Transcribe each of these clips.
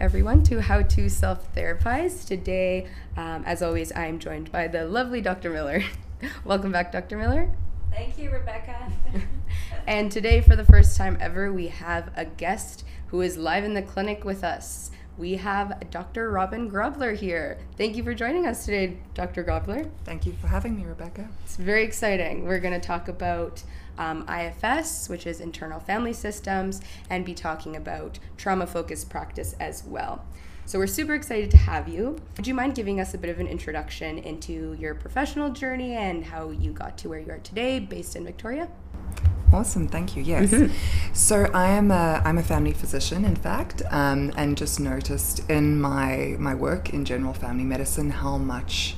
everyone, to How to Self Therapize. Today, um, as always, I'm joined by the lovely Dr. Miller. Welcome back, Dr. Miller. Thank you, Rebecca. and today, for the first time ever, we have a guest who is live in the clinic with us. We have Dr. Robyn Grobler here. Thank you for joining us today, Dr. Grobler. Thank you for having me, Rebecca. It's very exciting. We're going to talk about um, IFS, which is internal family systems, and be talking about trauma focused practice as well. So we're super excited to have you. Would you mind giving us a bit of an introduction into your professional journey and how you got to where you are today, based in Victoria? Awesome, thank you. Yes, mm-hmm. so I am a I'm a family physician, in fact, um, and just noticed in my my work in general family medicine how much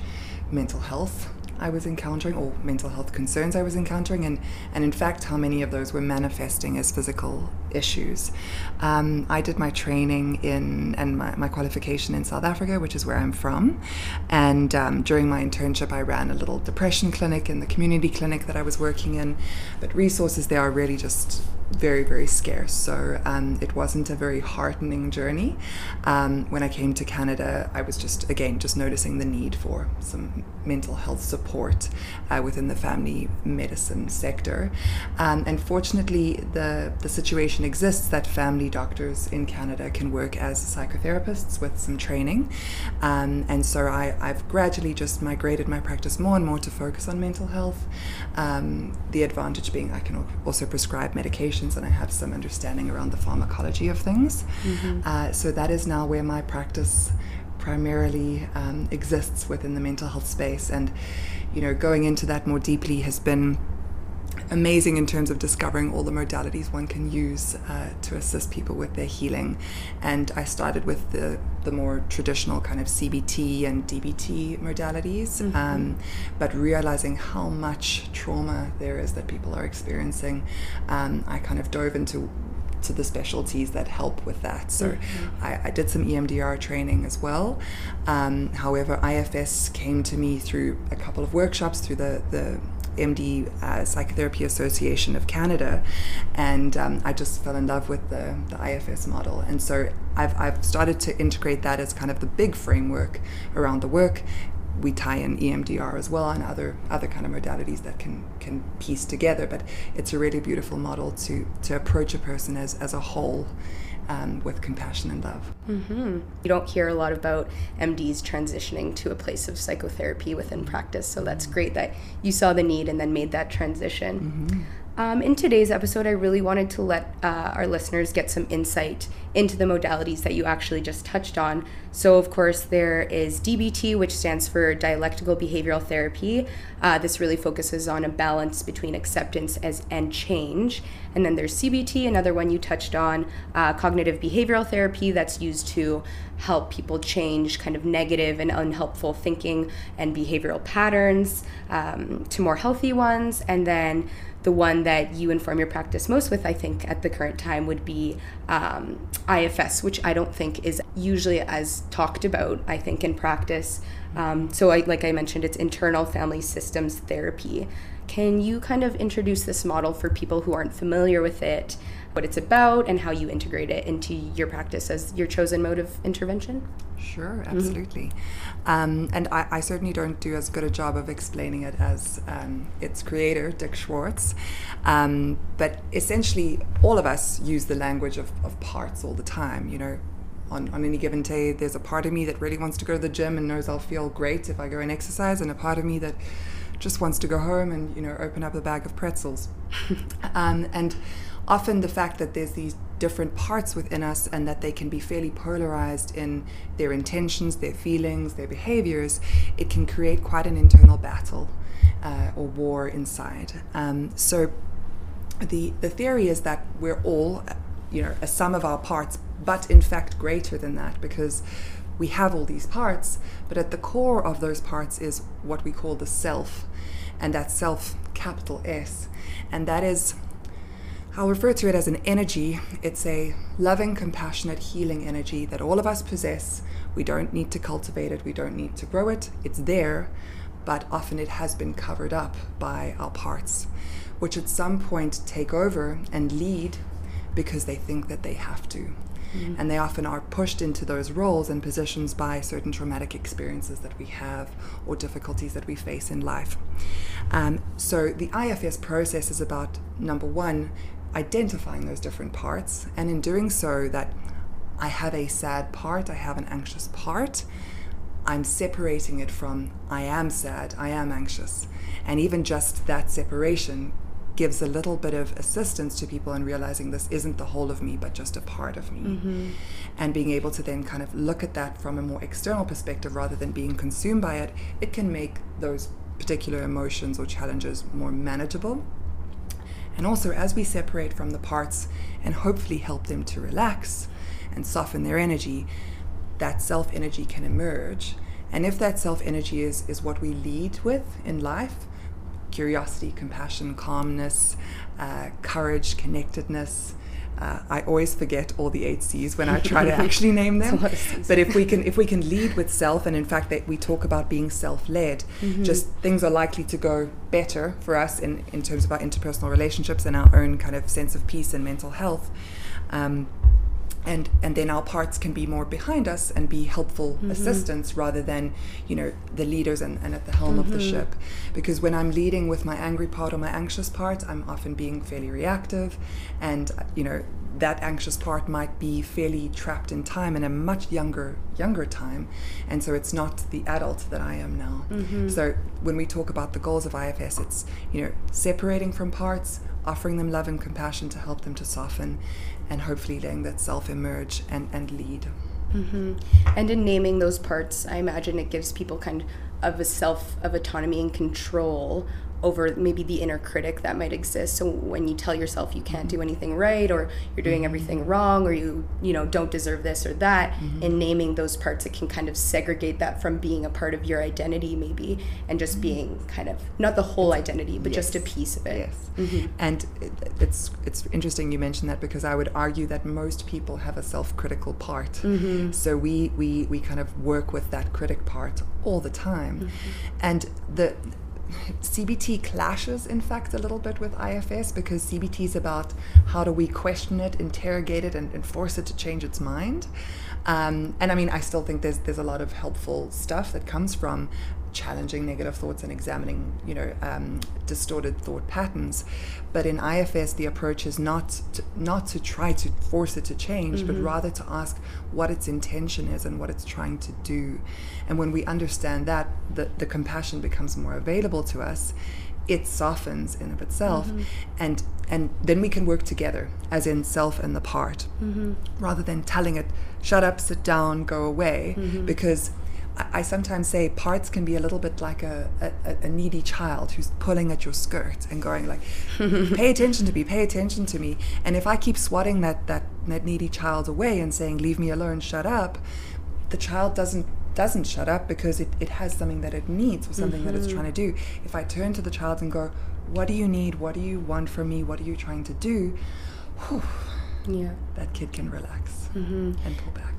mental health I was encountering or mental health concerns I was encountering, and, and in fact, how many of those were manifesting as physical issues. Um, I did my training in and my, my, qualification in South Africa, which is where I'm from. And um, during my internship, I ran a little depression clinic in the community clinic that I was working in. But resources there are really just very, very scarce. So um, it wasn't a very heartening journey. Um, when I came to Canada, I was just, again, just noticing the need for some mental health support uh, within the family medicine sector. Um, and fortunately, the, the situation exists that family doctors in Canada can work as psychotherapists with some training. Um, and so I, I've gradually just migrated my practice more and more to focus on mental health. Um, the advantage being I can also prescribe medications and I have some understanding around the pharmacology of things. Mm-hmm. Uh, so that is now where my practice primarily um, exists within the mental health space. And, you know, going into that more deeply has been amazing in terms of discovering all the modalities one can use uh, to assist people with their healing. And I started with the, the more traditional kind of CBT and DBT modalities, mm-hmm. um, but realizing how much trauma there is that people are experiencing, um, I kind of dove into to the specialties that help with that. So mm-hmm. I, I, did some EMDR training as well. Um, however, IFS came to me through a couple of workshops through the, the MD uh, Psychotherapy Association of Canada, and um, I just fell in love with the, the IFS model. And so I've, I've started to integrate that as kind of the big framework around the work. We tie in EMDR as well and other other kind of modalities that can can piece together. But it's a really beautiful model to to approach a person as as a whole um, with compassion and love. Mm-hmm. You don't hear a lot about MDs transitioning to a place of psychotherapy within practice, so that's great that you saw the need and then made that transition. Mm-hmm. Um, in today's episode, I really wanted to let uh, our listeners get some insight into the modalities that you actually just touched on. So, of course, there is DBT, which stands for Dialectical Behavioral Therapy. Uh, this really focuses on a balance between acceptance as and change. And then there's CBT, another one you touched on, uh, cognitive behavioral therapy that's used to help people change kind of negative and unhelpful thinking and behavioral patterns um, to more healthy ones. And then the one that you inform your practice most with, I think, at the current time would be um, IFS, which I don't think is usually as talked about, I think, in practice. Um, so, I, like I mentioned, it's internal family systems therapy. Can you kind of introduce this model for people who aren't familiar with it, what it's about, and how you integrate it into your practice as your chosen mode of intervention? Sure, mm-hmm. absolutely. Mm-hmm. Um, and I, I, certainly don't do as good a job of explaining it as um, its creator, Dick Schwartz. Um, but essentially, all of us use the language of, of parts all the time. You know, on, on any given day, there's a part of me that really wants to go to the gym and knows I'll feel great if I go and exercise, and a part of me that just wants to go home and you know open up a bag of pretzels. um, and often the fact that there's these different parts within us and that they can be fairly polarized in their intentions, their feelings, their behaviors, it can create quite an internal battle uh, or war inside. Um, so the the theory is that we're all, you know, a sum of our parts, but in fact greater than that because we have all these parts, but at the core of those parts is what we call the self, and that self, capital S, and that is I'll refer to it as an energy. It's a loving, compassionate, healing energy that all of us possess. We don't need to cultivate it, we don't need to grow it. It's there, but often it has been covered up by our parts, which at some point take over and lead because they think that they have to. Mm-hmm. And they often are pushed into those roles and positions by certain traumatic experiences that we have or difficulties that we face in life. Um, so the IFS process is about number one, identifying those different parts, and in doing so, that I have a sad part, I have an anxious part. I'm separating it from I am sad, I am anxious. And even just that separation gives a little bit of assistance to people in realizing this isn't the whole of me, but just a part of me. Mm-hmm. And being able to then kind of look at that from a more external perspective rather than being consumed by it, it can make those particular emotions or challenges more manageable. And also, as we separate from the parts and hopefully help them to relax and soften their energy, that self energy can emerge. And if that self energy is, is what we lead with in life, curiosity, compassion, calmness, uh, courage, connectedness. Uh, I always forget all the eight C's when I try to actually name them. but if we can, if we can lead with self, and in fact that we talk about being self-led, mm-hmm. just things are likely to go better for us in in terms of our interpersonal relationships and our own kind of sense of peace and mental health. Um, and and then our parts can be more behind us and be helpful mm-hmm. assistants rather than you know the leaders and, and at the helm mm-hmm. of the mm-hmm. ship because when i'm leading with my angry part or my anxious part i'm often being fairly reactive and you know that anxious part might be fairly trapped in time in a much younger younger time and so it's not the adult that i am now mm-hmm. so when we talk about the goals of ifs it's you know separating from parts offering them love and compassion to help them to soften and hopefully letting that self emerge and, and lead. Mm-hmm. And in naming those parts, I imagine it gives people kind of a self of autonomy and control over maybe the inner critic that might exist. So when you tell yourself you can't do anything right or you're doing everything mm-hmm. wrong or you you know don't deserve this or that, mm-hmm. in naming those parts it can kind of segregate that from being a part of your identity maybe and just mm-hmm. being kind of not the whole identity but yes. just a piece of it. Yes. Mm-hmm. And it, it's it's interesting you mentioned that because I would argue that most people have a self-critical part. Mm-hmm. So we we we kind of work with that critic part all the time. Mm-hmm. And the CBT clashes, in fact, a little bit with IFS because CBT is about how do we question it, interrogate it, and, and force it to change its mind. Um, and I mean, I still think there's there's a lot of helpful stuff that comes from challenging negative thoughts and examining, you know, um, distorted thought patterns. But in IFS, the approach is not to, not to try to force it to change, mm-hmm. but rather to ask what its intention is and what it's trying to do. And when we understand that, the, the compassion becomes more available to us. It softens in of itself, mm-hmm. and and then we can work together, as in self and the part, mm-hmm. rather than telling it, "Shut up, sit down, go away," mm-hmm. because I sometimes say parts can be a little bit like a, a, a, needy child who's pulling at your skirt and going like, pay attention to me, pay attention to me. And if I keep swatting that, that, that needy child away and saying, leave me alone, shut up, the child doesn't doesn't shut up because it, it has something that it needs or something mm-hmm. that it's mm-hmm. trying to do. If I turn to the child and go, what do you need? What do you want from me? What are you trying to do? Whew, yeah. That kid can relax mm-hmm. and pull back.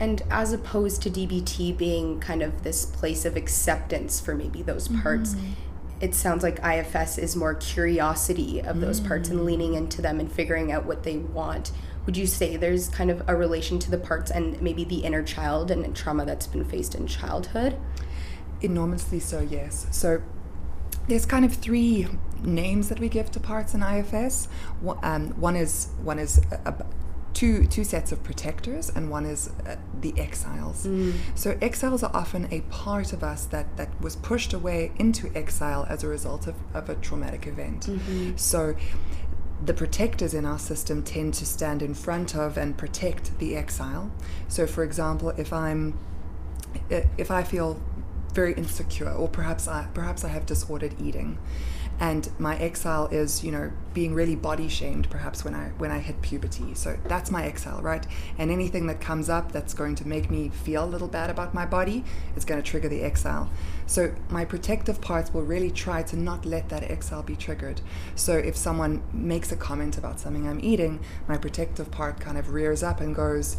And as opposed to DBT being kind of this place of acceptance for maybe those parts, mm-hmm. it sounds like IFS is more curiosity of those mm-hmm. parts and mm. leaning into them and figuring out what they want. Would you say there's kind of a relation to the parts and maybe the inner child and trauma that's been faced in childhood? Enormously so, yes. So there's kind of three names that we give to parts in IFS. Um, one is one is a, two two sets of protectors, and one is uh, the exiles. Mm. So exiles are often a part of us that that was pushed away into exile as a result of, of a traumatic event. Mm-hmm. So the protectors in our system tend to stand in front of and protect the exile. So, for example, if I'm if I feel very insecure, or perhaps I perhaps I have disordered eating, and my exile is you know being really body shamed perhaps when i when i hit puberty. So that's my exile right? And anything that comes up that's going to make me feel a little bad about my body is going to trigger the exile. So my protective parts will really try to not let that exile be triggered. So if someone makes a comment about something i'm eating my protective part kind of rears up and goes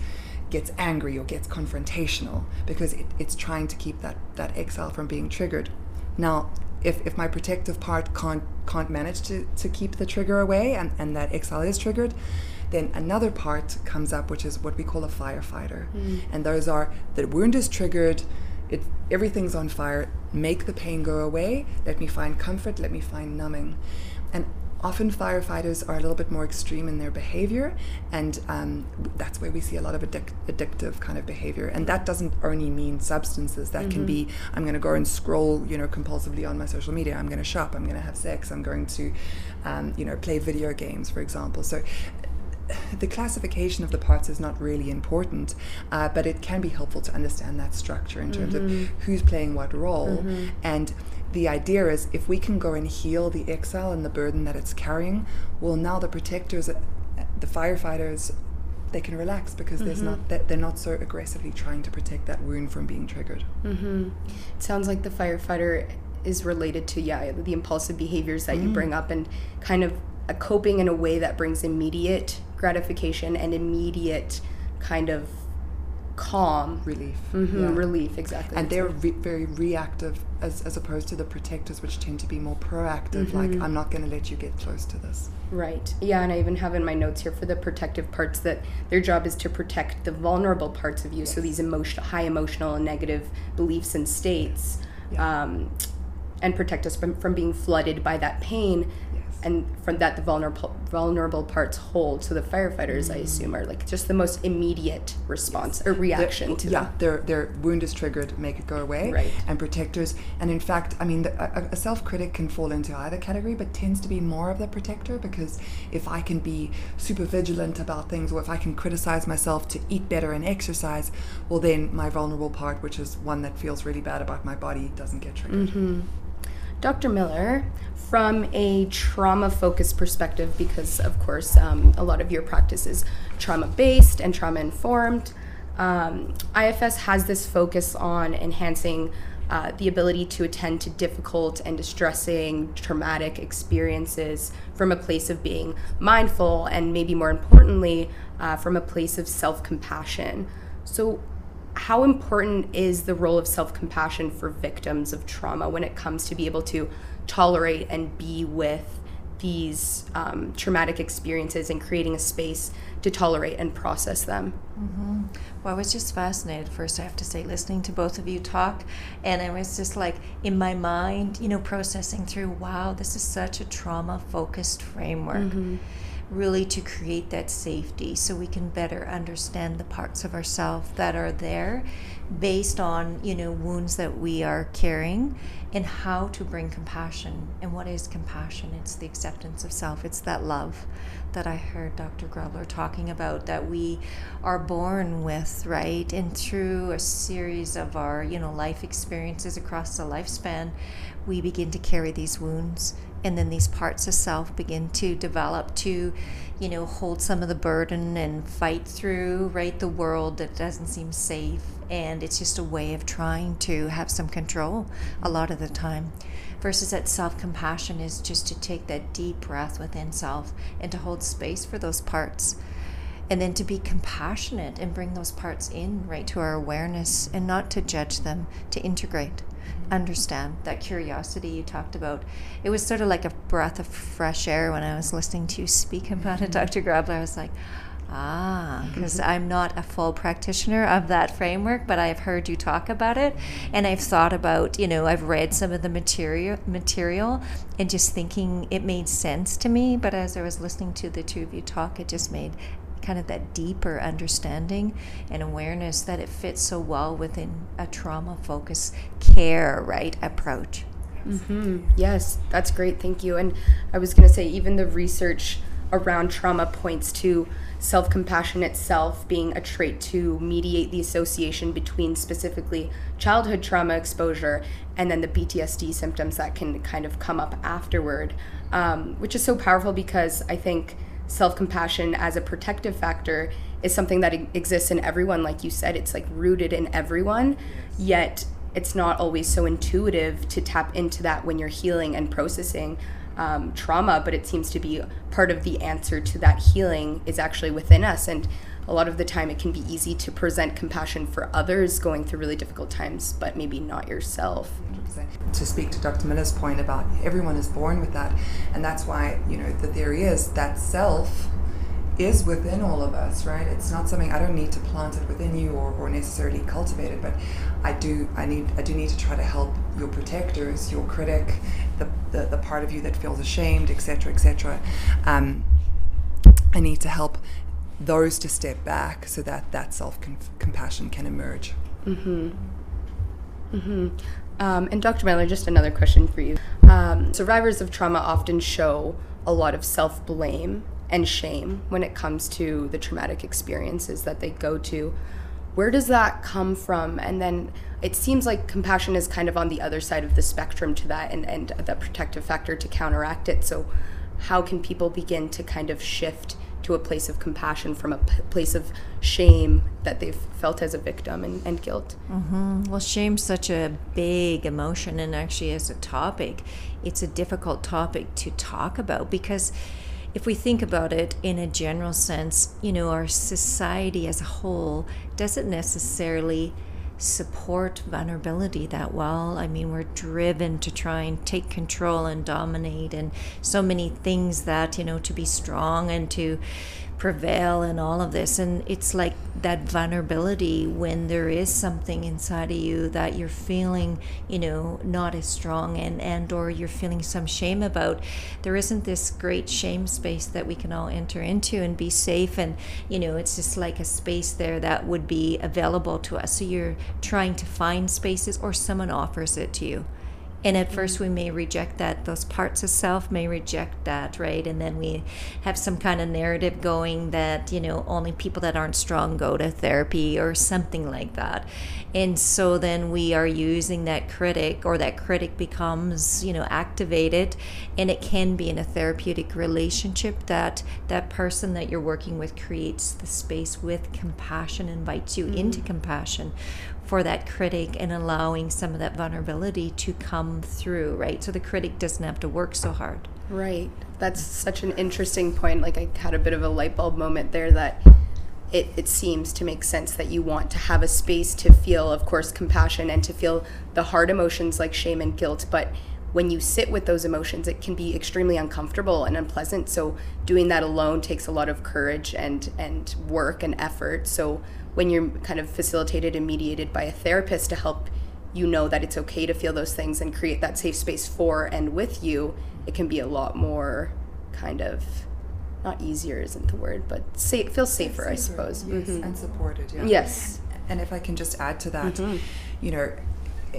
gets angry or gets confrontational because it, it's trying to keep that, that exile from being triggered. Now if, if my protective part can't can't manage to, to keep the trigger away and, and that exile is triggered, then another part comes up which is what we call a firefighter. Mm. And those are the wound is triggered, it everything's on fire, make the pain go away, let me find comfort, let me find numbing. And often firefighters are a little bit more extreme in their behavior, and um, that's where we see a lot of addic- addictive kind of behavior. And that doesn't only mean substances. That mm-hmm. can be I'm going to go and scroll, you know, compulsively on my social media. I'm going to shop. I'm going to have sex. I'm going to, um, you know, play video games, for example. So the classification of the parts is not really important, uh, but it can be helpful to understand that structure in terms mm-hmm. of who's playing what role. Mm-hmm. And the idea is if we can go and heal the exile and the burden that it's carrying, well, now the protectors, the firefighters, they can relax because mm-hmm. there's not that they're not so aggressively trying to protect that wound from being triggered. Mm-hmm. It sounds like the firefighter is related to yeah the impulsive behaviors that mm. you bring up and kind of a coping in a way that brings immediate gratification and immediate kind of calm relief mm-hmm, yeah. relief exactly and they're re- very reactive as, as opposed to the protectors which tend to be more proactive mm-hmm. like i'm not going to let you get close to this right yeah and i even have in my notes here for the protective parts that their job is to protect the vulnerable parts of you yes. so these emotional high emotional and negative beliefs and states yeah. um, and protect us from, from being flooded by that pain and from that the vulnerable vulnerable parts hold. So the firefighters, mm. I assume, are like just the most immediate response yes. or reaction the, to yeah, them. their their wound is triggered, make it go away, right. and protectors. And in fact, I mean, the, a, a self critic can fall into either category, but tends to be more of the protector because if I can be super vigilant about things, or if I can criticize myself to eat better and exercise, well, then my vulnerable part, which is one that feels really bad about my body, doesn't get triggered. Mm-hmm. Dr. Miller, from a trauma focused perspective, because of course um, a lot of your practice is trauma based and trauma informed, um, IFS has this focus on enhancing uh, the ability to attend to difficult and distressing traumatic experiences from a place of being mindful and maybe more importantly, uh, from a place of self compassion. So, how important is the role of self compassion for victims of trauma when it comes to be able to tolerate and be with these um, traumatic experiences and creating a space to tolerate and process them. Mm-hmm. Well, I was just fascinated first, I have to say, listening to both of you talk. And I was just like, in my mind, you know, processing through, wow, this is such a trauma focused framework. Mm-hmm really to create that safety so we can better understand the parts of ourselves that are there based on you know wounds that we are carrying and how to bring compassion. And what is compassion? It's the acceptance of self. It's that love that i heard dr grobler talking about that we are born with right? And through a series of our you know life experiences across the lifespan we begin to carry these wounds and then these parts of self begin to develop to you know hold some of the burden and fight through right the world that doesn't seem safe. And it's just a way of trying to have some control a lot of the time versus that self-compassion is just to take that deep breath within self and to hold space for those parts. And then to be compassionate and bring those parts in right to our awareness and not to judge them to integrate understand that curiosity you talked about. It was sort of like a breath of fresh air when I was listening to you speak about it, Dr. Grobler. I was like, ah, because mm-hmm. I'm not a full practitioner of that framework, but I've heard you talk about it, and I've thought about, you know, I've read some of the material, material, and just thinking it made sense to me. But as I was listening to the two of you talk, it just made kind of that deeper understanding and awareness that it fits so well within a trauma focused care right approach. Mm-hmm. yes that's great. Thank you. And i was going to say even the research around trauma points to self compassion itself being a trait to mediate the association between specifically childhood trauma exposure and then the PTSD symptoms that can kind of come up afterward, um, which is so powerful because I think self compassion as a protective factor is something that exists in everyone. Like you said, it's like rooted in everyone, yet it's not always so intuitive to tap into that when you're healing and processing um, trauma, but it seems to be part of the answer to that healing is actually within us. And a lot of the time it can be easy to present compassion for others going through really difficult times, but maybe not yourself. To speak to Dr. Miller's point about everyone is born with that, and that's why, you know, the theory is that self is within all of us, right? It's not something I don't need to plant it within you or, or necessarily cultivate it, but I do I need I do need to try to help your protectors, your critic, the, the, the part of you that feels ashamed, etc., etc. Um, I need to help those to step back so that that self compassion can emerge. Mm-hmm. Mm-hmm. Um, and Dr. Miller, just another question for you. Um, survivors of trauma often show a lot of self blame and shame when it comes to the traumatic experiences that they go to. Where does that come from? And then it seems like compassion is kind of on the other side of the spectrum to that and, and the protective factor to counteract it. So, how can people begin to kind of shift to a place of compassion from a p- place of shame that they've felt as a victim and, and guilt. Mm-hmm. Well, shame's such a big emotion, and actually, as a topic, it's a difficult topic to talk about because if we think about it in a general sense, you know, our society as a whole doesn't necessarily support vulnerability that well. I mean, we're driven to try and take control and dominate, and so many things that, you know, to be strong and to prevail in all of this and it's like that vulnerability when there is something inside of you that you're feeling you know not as strong and and or you're feeling some shame about there isn't this great shame space that we can all enter into and be safe. And you know it's just like a space there that would be available to us. So you're trying to find spaces or someone offers it to you and at first, we may reject that. Those parts of self may reject that, right? And then we have some kind of narrative going that, you know, only people that aren't strong go to therapy or something like that. And so then we are using that critic, or that critic becomes, you know, activated. And it can be in a therapeutic relationship that that person that you're working with creates the space with compassion, invites you mm-hmm. into compassion for that critic and allowing some of that vulnerability to come through, right? So the critic doesn't have to work so hard. Right. That's such an interesting point. Like I had a bit of a light bulb moment there that it, it seems to make sense that you want to have a space to feel, of course, compassion and to feel the hard emotions like shame and guilt. But when you sit with those emotions, it can be extremely uncomfortable and unpleasant. So doing that alone takes a lot of courage and and work and effort. So when you're kind of facilitated and mediated by a therapist to help you know that it's okay to feel those things and create that safe space for and with you, it can be a lot more kind of not easier isn't the word, but safe, feel safer, safer I suppose. Yes, mm-hmm. and supported. Yeah. Yes. And if I can just add to that, mm-hmm. you know,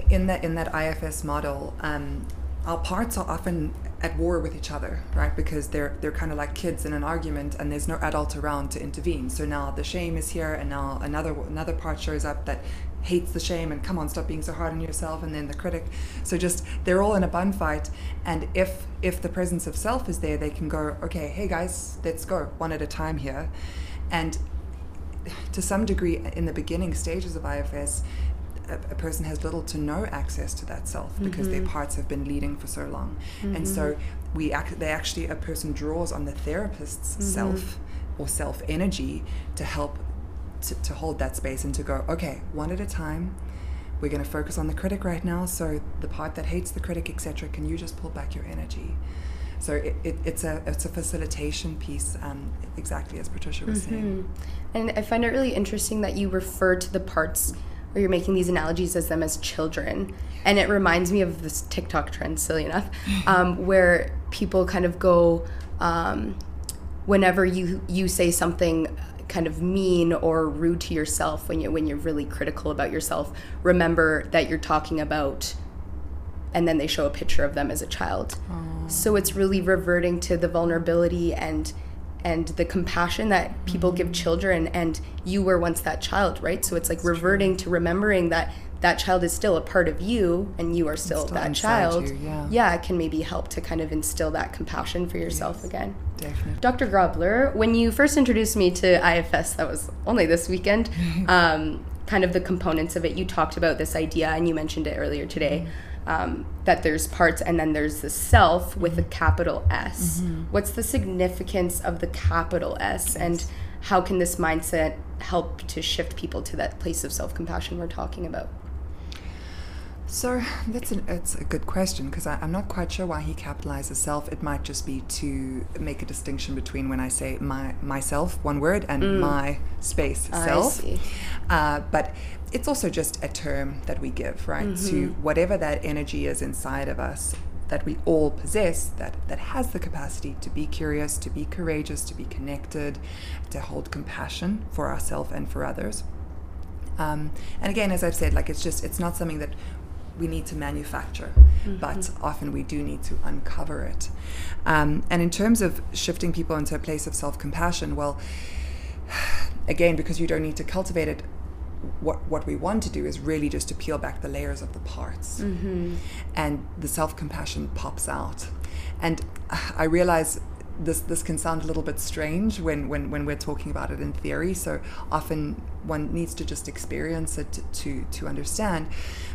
in that in that IFS model, um, our parts are often at war with each other, right? Because they're they're kind of like kids in an argument, and there's no adult around to intervene. So now the shame is here, and now another another part shows up that hates the shame and come on, stop being so hard on yourself, and then the critic. So just they're all in a bun fight, and if if the presence of self is there, they can go, okay, hey guys, let's go one at a time here, and to some degree in the beginning stages of IFS, a, a, person has little to no access to that self because mm-hmm. their parts have been leading for so long, mm-hmm. and so mm-hmm. we ac- they actually a person draws on the therapist's mm-hmm. self or self energy to help to, to hold that space and to go okay one at a time. We're going to focus on the critic right now. So the part that hates the critic, etc. Can you just pull back your energy? So it, it, it's a it's a facilitation piece, um, exactly as Patricia was mm-hmm. saying. And I find it really interesting that you refer to the parts or you're making these analogies as them as children. And it reminds me of this TikTok trend, silly enough, um, where people kind of go, um, whenever you you say something kind of mean or rude to yourself when you when you're really critical about yourself, remember that you're talking about and then they show a picture of them as a child. Aww. So it's really reverting to the vulnerability and and the compassion that people give children and you were once that child right? So it's like reverting to remembering that that child is still a part of you and you are still, still that child. you, yeah. yeah it can maybe help to kind of instill that compassion for yourself yes, again. definitely. Dr grobler when you first introduced me to ifs that was only this weekend um, kind of the components of it you talked about this idea and you mentioned it earlier today. Mm-hmm um, that there's parts and then there's the self with a capital S. Mm-hmm. What's the significance of the capital S and how can this mindset help to shift people to that place of self compassion we're talking about? So that's an, it's a good question because I'm not quite sure why he capitalizes self. It might just be to make a distinction between when I say my myself, one word, and my space, I self. see. Uh, but it's also just a term that we give, right, to whatever that energy is inside of us that we all possess that, that has the capacity to be curious, to be courageous, to be connected, to hold compassion for ourselves and for others. Um, and again, as I've said, like it's just it's not something that we need to manufacture, but often we do need to uncover it. Um, and in terms of shifting people into a place of self compassion, well, again, because you don't need to cultivate it, what what we want to do is really just to peel back the layers of the parts, mm-hmm. and the self compassion pops out. And I realize this this can sound a little bit strange when, when, when we're talking about it in theory. So often one needs to just experience it to, to, to understand.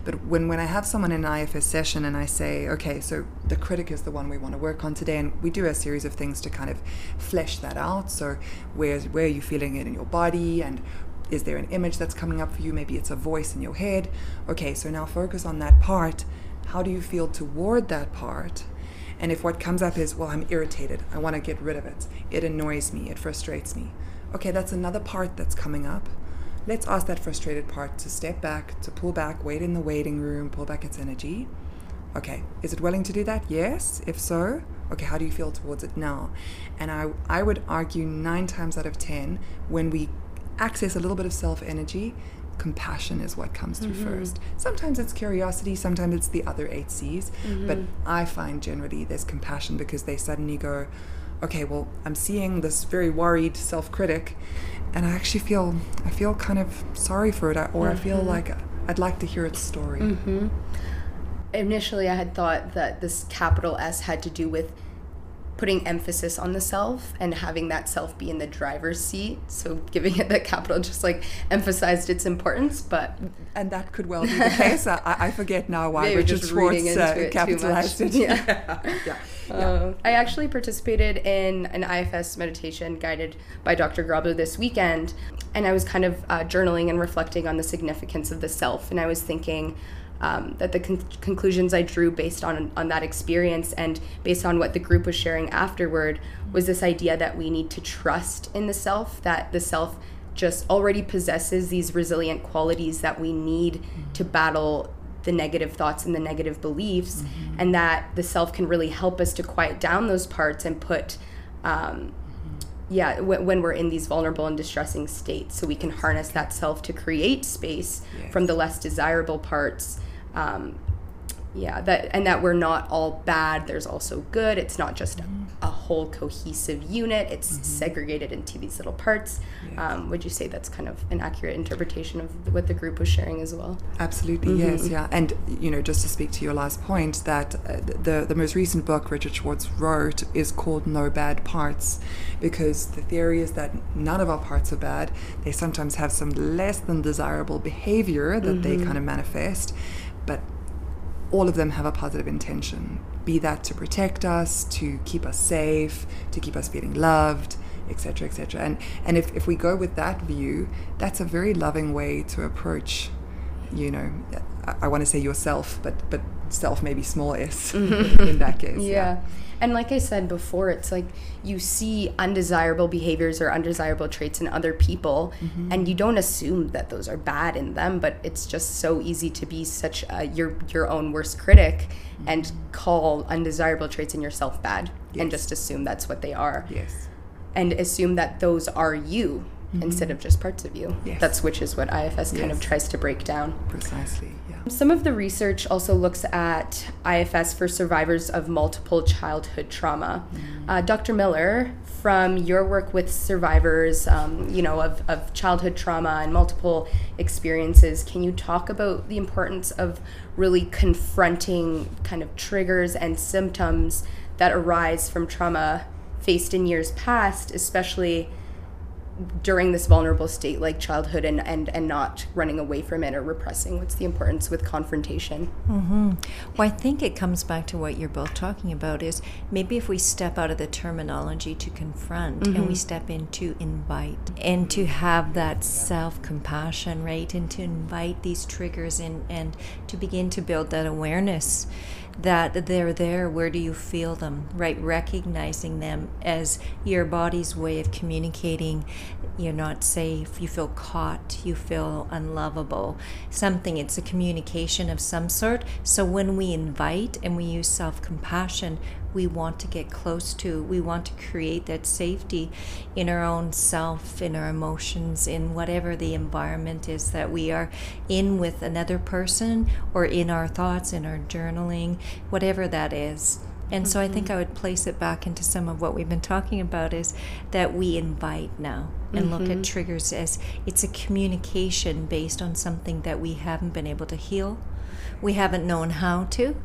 But when, when I have someone in an IFS session and I say, okay, so the critic is the one we want to work on today, and we do a series of things to kind of flesh that out. So where's where are you feeling it in your body and is there an image that's coming up for you? Maybe it's a voice in your head. Okay, so now focus on that part. How do you feel toward that part? And if what comes up is, well, I'm irritated, I want to get rid of it, it annoys me, it frustrates me. Okay, that's another part that's coming up. Let's ask that frustrated part to step back, to pull back, wait in the waiting room, pull back its energy. Okay, is it willing to do that? Yes. If so, okay, how do you feel towards it now? And I, I would argue nine times out of ten, when we access a little bit of self energy, compassion is what comes through mm-hmm. first. Sometimes it's curiosity, sometimes it's the other eight C's, mm-hmm. but I find generally there's compassion because they suddenly go, okay, well, I'm seeing this very worried self critic, and I actually feel I feel kind of sorry for it, or I feel mm-hmm. like I'd like to hear its story. initially I had thought that this capital S had to do with putting emphasis on the self and having that self be in the driver's seat. So giving it that capital just like emphasized its importance, but And that could well be the case. I, I forget now why Richard just Schwartz uh, capitalized it. Yeah. yeah. yeah. Uh, I actually participated in an IFS meditation guided by Dr. Grobler this weekend, and I was kind of uh, journaling and reflecting on the significance of the self. And I was thinking um, that the con- conclusions I drew based on on that experience and based on what the group was sharing afterward was this idea that we need to trust in the self, that the self just already possesses these resilient qualities that we need to battle the negative thoughts and the negative beliefs, and that the self can really help us to quiet down those parts and put, um, yeah, w- when we're in these vulnerable and distressing states, so we can harness that self to create space Yes. from the less desirable parts. Um, yeah, that and that we're not all bad. There's also good. It's not just Mm-hmm. a whole cohesive unit. It's segregated into these little parts. Um, would you say that's kind of an accurate interpretation of what the group was sharing as well? Absolutely, yes, yeah. And, you know, just to speak to your last point, that uh, the, the most recent book Richard Schwartz wrote is called No Bad Parts because the theory is that none of our parts are bad. They sometimes have some less than desirable behavior that they kind of manifest, but all of them have a positive intention. Be that to protect us to keep us safe to keep us feeling loved etc etc and and if, if we go with that view that's a very loving way to approach you know i, I want to say yourself but but self maybe small mm-hmm. s in that case Yeah. And like I said before, it's like you see undesirable behaviors or undesirable traits in other people, mm-hmm. and you don't assume that those are bad in them. But it's just so easy to be such a, your your own worst critic mm-hmm. and call undesirable traits in yourself bad, and just assume that's what they are, yes. And assume that those are you instead of just parts of you. Yes. That's which is what IFS kind of tries to break down. precisely yeah Some of the research also looks at IFS for survivors of multiple childhood trauma. Uh, Dr. Miller, from your work with survivors, um, you know, of, of childhood trauma and multiple experiences, can you talk about the importance of really confronting kind of triggers and symptoms that arise from trauma faced in years past, especially during this vulnerable state like childhood and, and, and not running away from it or repressing? What's the importance with confrontation? Mm-hmm. Well, I think it comes back to what you're both talking about is maybe if we step out of the terminology to confront mm-hmm. and we step into invite and to have that self compassion, right? And to invite these triggers in and to begin to build that awareness that they're there. Where do you feel them? Right? Recognizing them as your body's way of communicating. You're not safe. You feel caught. You feel unlovable. Something. It's a communication of some sort. So when we invite and we use self compassion, we want to get close to. We want to create that safety in our own self, in our emotions, in whatever the environment is that we are in with another person or in our thoughts, in our journaling, whatever that is. And so I think mm-hmm. I would place it back into some of what we've been talking about is that we invite now and mm-hmm. look at mm-hmm. triggers as it's a communication based on something that we haven't been able to heal. We haven't known how to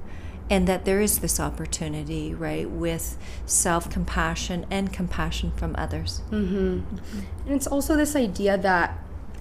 and that there is this opportunity, right, with self compassion and compassion from others. Mm-hmm. And it's also this idea that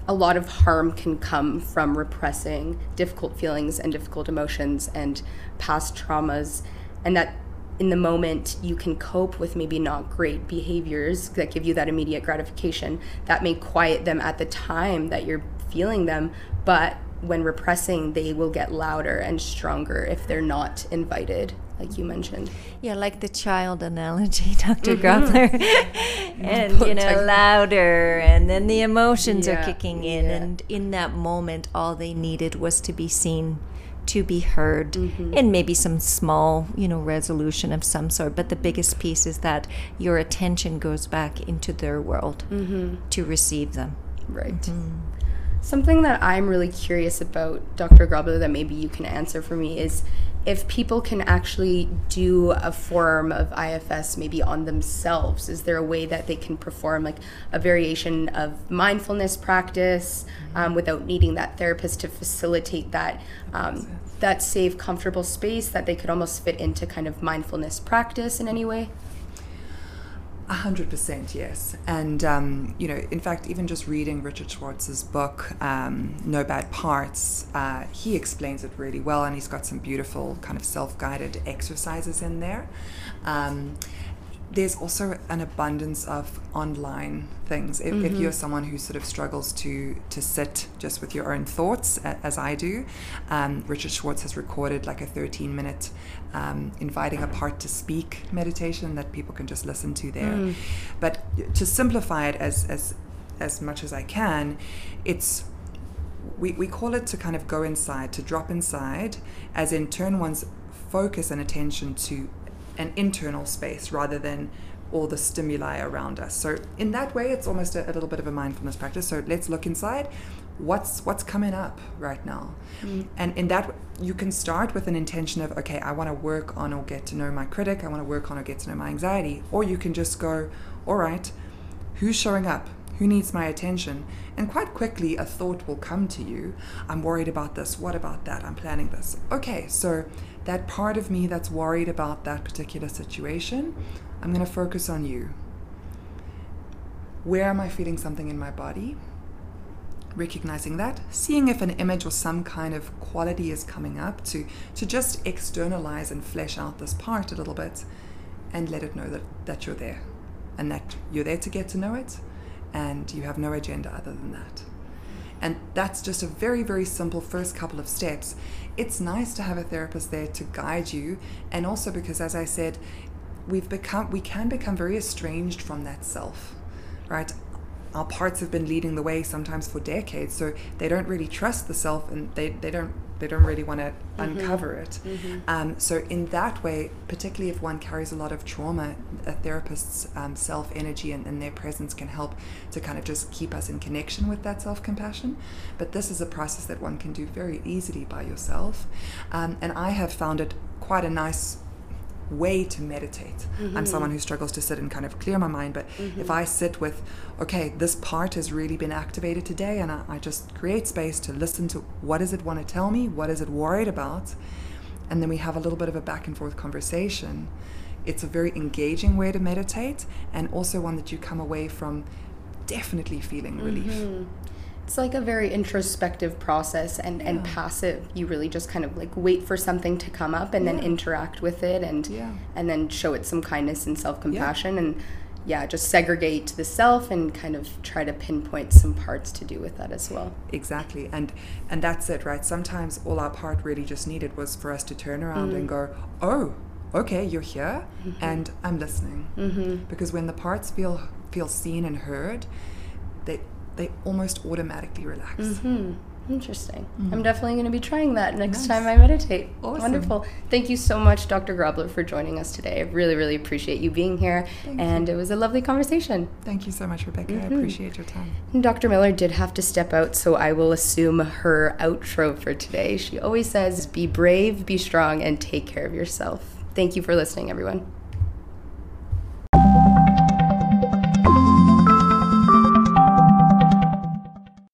a lot of harm can come from repressing difficult feelings and difficult emotions and past traumas, and that in the moment you can cope with maybe not great behaviors that give you that immediate gratification that may quiet them at the time that you're feeling them, but when repressing, they will get louder and stronger if they're not invited, like you mentioned. Yeah, like the child analogy, Dr. Mm-hmm. and, you know, louder, and then the emotions yeah, are kicking in. Yeah. And in that moment, all they needed was to be seen to be heard mm-hmm. and maybe some small you know resolution of some sort but the biggest piece is that your attention goes back into their world mm-hmm. to receive them right mm-hmm. Something that I'm really curious about, Dr. Grobler, that maybe you can answer for me is if people can actually do a form of IFS maybe on themselves. Is there a way that they can perform like a variation of mindfulness practice um, without needing that therapist to facilitate that? Um, that safe, comfortable space that they could almost fit into kind of mindfulness practice in any way? Hundred percent, yes. And um, you know, in fact, even just reading Richard Schwartz's book, um, "No Bad Parts," uh, he explains it really well, and he's got some beautiful kind of self-guided exercises in there. Um, there's also an abundance of online things. If, mm-hmm. if, you're someone who sort of struggles to to sit just with your own thoughts, as I do, um, Richard Schwartz has recorded like a 13 minute um, inviting a part to speak meditation that people can just listen to there. Mm. But to simplify it as as as much as I can, it's we, we call it to kind of go inside, to drop inside, as in turn one's focus and attention to an internal space rather than all the stimuli around us. So in that way, it's almost a, a, little bit of a mindfulness practice. So let's look inside. What's what's coming up right now? Mm. And in that, you can start with an intention of okay, I want to work on or get to know my critic. I want to work on or get to know my anxiety. Or you can just go, all right, who's showing up? Who needs my attention? And quite quickly, a thought will come to you. I'm worried about this. What about that? I'm planning this. Okay, so that part of me that's worried about that particular situation, I'm going to focus on you. Where am I feeling something in my body? Recognizing that, seeing if an image or some kind of quality is coming up to, to just externalize and flesh out this part a little bit and let it know that, that you're there and that you're there to get to know it and you have no agenda other than that. And that's just a very, very simple first couple of steps. It's nice to have a therapist there to guide you, and also because, as I said, we've become we can become very estranged from that self, right? Our parts have been leading the way sometimes for decades, so they don't really trust the self, and they, they don't they don't really want to mm-hmm. uncover it. Mm-hmm. Um, so in that way, particularly if one carries a lot of trauma, a therapist's um, self energy and, and, their presence can help to kind of just keep us in connection with that self compassion. But this is a process that one can do very easily by yourself, um, and I have found it quite a nice way to meditate. Mm-hmm. I'm someone who struggles to sit and kind of clear my mind, but mm-hmm. if I sit with, okay, this part has really been activated today, and I, I, just create space to listen to what does it want to tell me, what is it worried about, and then we have a little bit of a back and forth conversation. It's a very engaging way to meditate, and also one that you come away from definitely feeling relief. Mm-hmm. It's like a very introspective process and, and passive. You really just kind of like wait for something to come up and then interact with it and Yeah. and then show it some kindness and self compassion and yeah, just segregate the self and kind of try to pinpoint some parts to do with that as well. Exactly, and and that's it, right? Sometimes all our part really just needed was for us to turn around Mm. and go, "Oh, okay, you're here, and I'm listening." Mm-hmm. Because when the parts feel feel seen and heard, they they almost automatically relax. Hmm. Interesting. I'm definitely going to be trying that next Nice. time I meditate. Awesome. Wonderful. Thank you so much, Dr. Grobler, for joining us today. I really, really appreciate you being here. Thank and it was a lovely conversation. Thank you so much, Rebecca. I appreciate your time. Dr. Miller did have to step out, so I will assume her outro for today. She always says, Be brave, be strong, and take care of yourself. Thank you for listening, everyone.